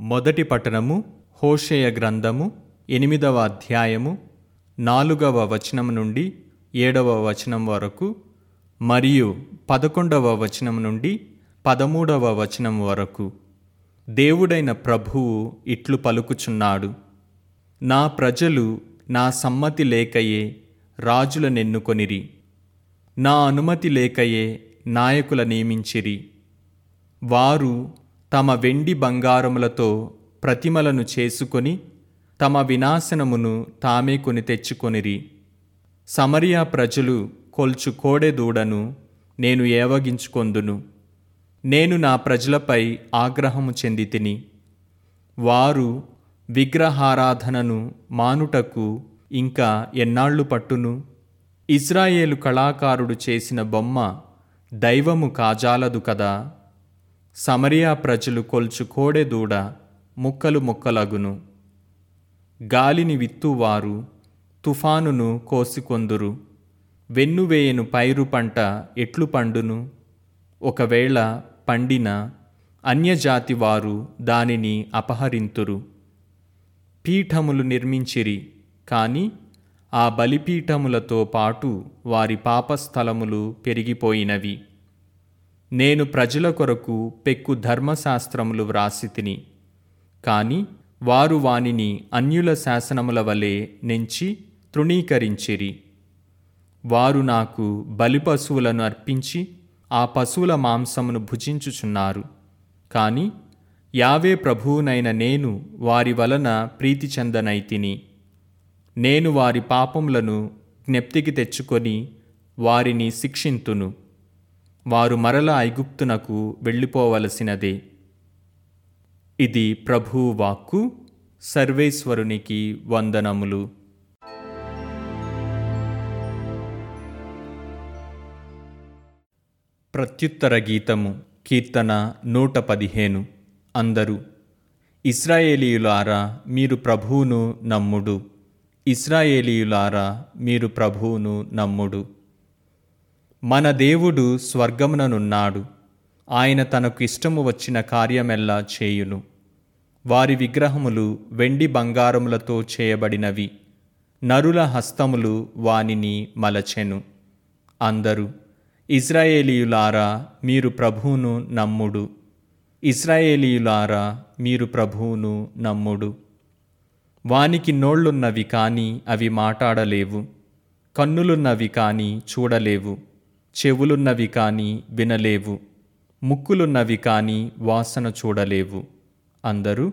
మొదటి పట్టణము హోషేయ గ్రంథము ఎనిమిదవ అధ్యాయము నాలుగవ వచనం నుండి ఏడవ వచనం వరకు మరియు పదకొండవ వచనం నుండి పదమూడవ వచనం వరకు. దేవుడైన ప్రభువు ఇట్లు పలుకుచున్నాడు. నా ప్రజలు నా సమ్మతి లేకయే రాజులనెన్నుకొనిరి. నా అనుమతి లేకయే నాయకుల నియమించిరి. వారు తమ వెండి బంగారములతో ప్రతిమలను చేసుకొని తమ వినాశనమును తామే కొని తెచ్చుకొనిరి. సమరియా ప్రజలు కొల్చు కోడెదూడను నేను ఏవగించుకొందును. నేను నా ప్రజలపై ఆగ్రహము చెంది తిని. వారు విగ్రహారాధనను మానుటకు ఇంకా ఎన్నాళ్ళు పట్టును? ఇజ్రాయేలు కళాకారుడు చేసిన బొమ్మ దైవము కాజాలదు కదా? సమరియా ప్రజలు కొల్చు కోడెదూడ ముక్కలు ముక్కలగును. గాలిని విత్తువారు తుఫానును కోసికొందురు. వెన్నువేయను పైరు పంట ఎట్లు పండును? ఒకవేళ పండిన అన్యజాతి వారు దానిని అపహరింతురు. పీఠములు నిర్మించిరి కాని ఆ బలిపీఠములతో పాటు వారి పాపస్థలములు పెరిగిపోయినవి. నేను ప్రజల కొరకు పెక్కు ధర్మశాస్త్రములు వ్రాసి తిని కాని వారు వానిని అన్యుల శాసనముల వలె నెంచి తృణీకరించిరి. వారు నాకు బలిపశువులను అర్పించి ఆ పశువుల మాంసమును భుజించుచున్నారు. కాని యావే ప్రభువునైన నేను వారి వలన ప్రీతి చెందనైతిని నేను వారి పాపములను జ్ఞప్తికి తెచ్చుకొని వారిని శిక్షింతును. వారు మరల ఐగుప్తునకు వెళ్ళిపోవలసినదే. ఇది ప్రభువు వాక్కు సర్వేశ్వరునికి వందనములు. ప్రత్యుత్తర గీతము కీర్తన నూట పదిహేను. అందరూ ఇస్రాయేలీయులారా మీరు ప్రభువును నమ్ముడు. ఇస్రాయేలీయులారా మీరు ప్రభువును నమ్ముడు. మన దేవుడు స్వర్గముననున్నాడు. ఆయన తనకు ఇష్టము వచ్చిన కార్యమెల్లా చేయును. వారి విగ్రహములు వెండి బంగారములతో చేయబడినవి. నరుల హస్తములు వానిని మలచెను. అందరూ ఇజ్రాయేలీయులారా మీరు ప్రభువును నమ్ముడు. ఇజ్రాయేలీయులారా మీరు ప్రభువును నమ్ముడు. వానికి నోళ్ళున్నవి కానీ అవి మాటాడలేవు. కన్నులున్నవి కానీ చూడలేవు. చెవులున్నవి కాని వినలేవు ముక్కులున్నవి కాని వాసన చూడలేవు. అందరూ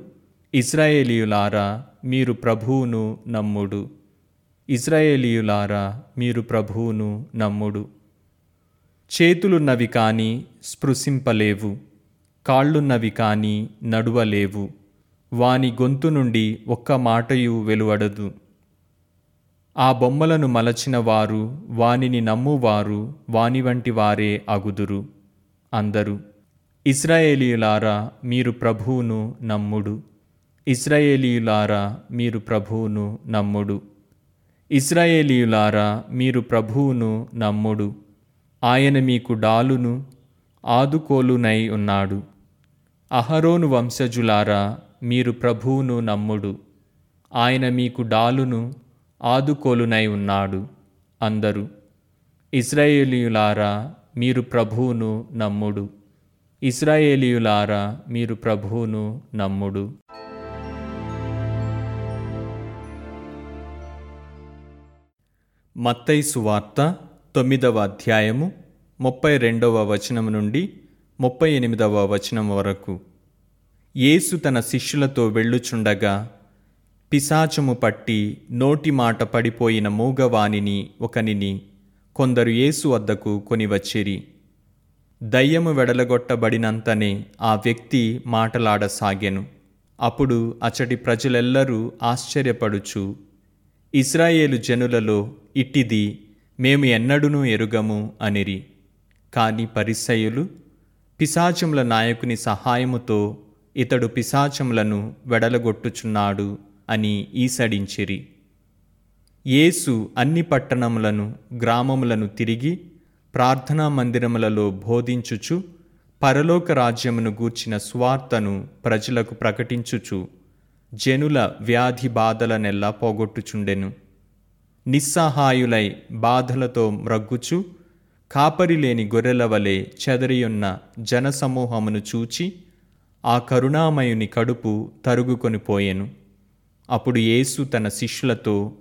ఇజ్రాయేలీయులారా మీరు ప్రభువును నమ్ముడు. ఇజ్రాయేలీయులారా మీరు ప్రభువును నమ్ముడు. చేతులున్నవి కాని స్పృశింపలేవు కాళ్ళున్నవి కాని నడువలేవు. వాని గొంతు నుండి ఒక్క మాటయు వెలువడదు. ఆ బొమ్మలను మలచిన వారు వానిని నమ్మువారు వాని వంటి వారే అగుదురు. అందరూ ఇస్రాయేలీయులారా మీరు ప్రభువును నమ్ముడు. ఇస్రాయేలీయులారా మీరు ప్రభువును నమ్ముడు. ఇస్రాయేలీయులారా మీరు ప్రభువును నమ్ముడు. ఆయన మీకు డాలును ఆదుకోలునై ఉన్నాడు. అహరోను వంశజులారా మీరు ప్రభువును నమ్ముడు. ఆయన మీకు డాలును ఆదుకోలునై ఉన్నాడు. అందరూ ఇస్రాయేలీయులారా మీరు ప్రభువును నమ్ముడు. ఇస్రాయేలీయులారా మీరు ప్రభువును నమ్ముడు. మత్తై సువార్త తొమ్మిదవ అధ్యాయము ముప్పై రెండవ వచనం నుండి ముప్పై ఎనిమిదవ వచనం వరకు. యేసు తన శిష్యులతో వెళ్ళుచుండగా పిశాచము పట్టి నోటి మాట పడిపోయిన మూగవానిని ఒకనిని కొందరు యేసు వద్దకు కొనివచ్చిరి. దయ్యము వెడలగొట్టబడినంతనే ఆ వ్యక్తి మాటలాడసాగెను. అప్పుడు అచటి ప్రజలెల్లరూ ఆశ్చర్యపడుచు ఇస్రాయేలు జనులలో ఇట్టిది మేము ఎన్నడూనూ ఎరుగము అనిరి. కాని పరిసయులు పిశాచముల నాయకుని సహాయముతో ఇతడు పిశాచములను వెడలగొట్టుచున్నాడు అని ఈసడించిరి. యేసు అన్ని పట్టణములను గ్రామములను తిరిగి ప్రార్థనా మందిరములలో బోధించుచు పరలోక రాజ్యమును గూర్చిన స్వార్తను ప్రజలకు ప్రకటించుచు జనుల వ్యాధి బాధలనెల్లా పోగొట్టుచుండెను. నిస్సహాయులై బాధలతో మ్రగ్గుచు కాపరిలేని గొర్రెల వలె చెదరియున్న జనసమూహమును చూచి ఆ కరుణామయుని కడుపు తరుగుకొని పోయెను. అప్పుడు యేసు తన శిష్యులతో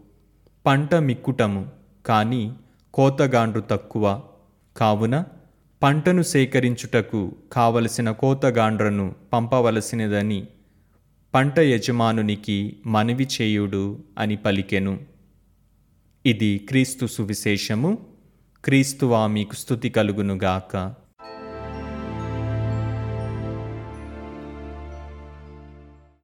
పంట మిక్కుటము కానీ కోతగాండ్రు తక్కువ. కావున పంటను సేకరించుటకు కావలసిన కోతగాండ్రను పంపవలసినదని పంట యజమానునికి మనవి చేయుడు అని పలికెను. ఇది క్రీస్తు సువిశేషము. క్రీస్తువా మీకు స్థుతి కలుగునుగాక.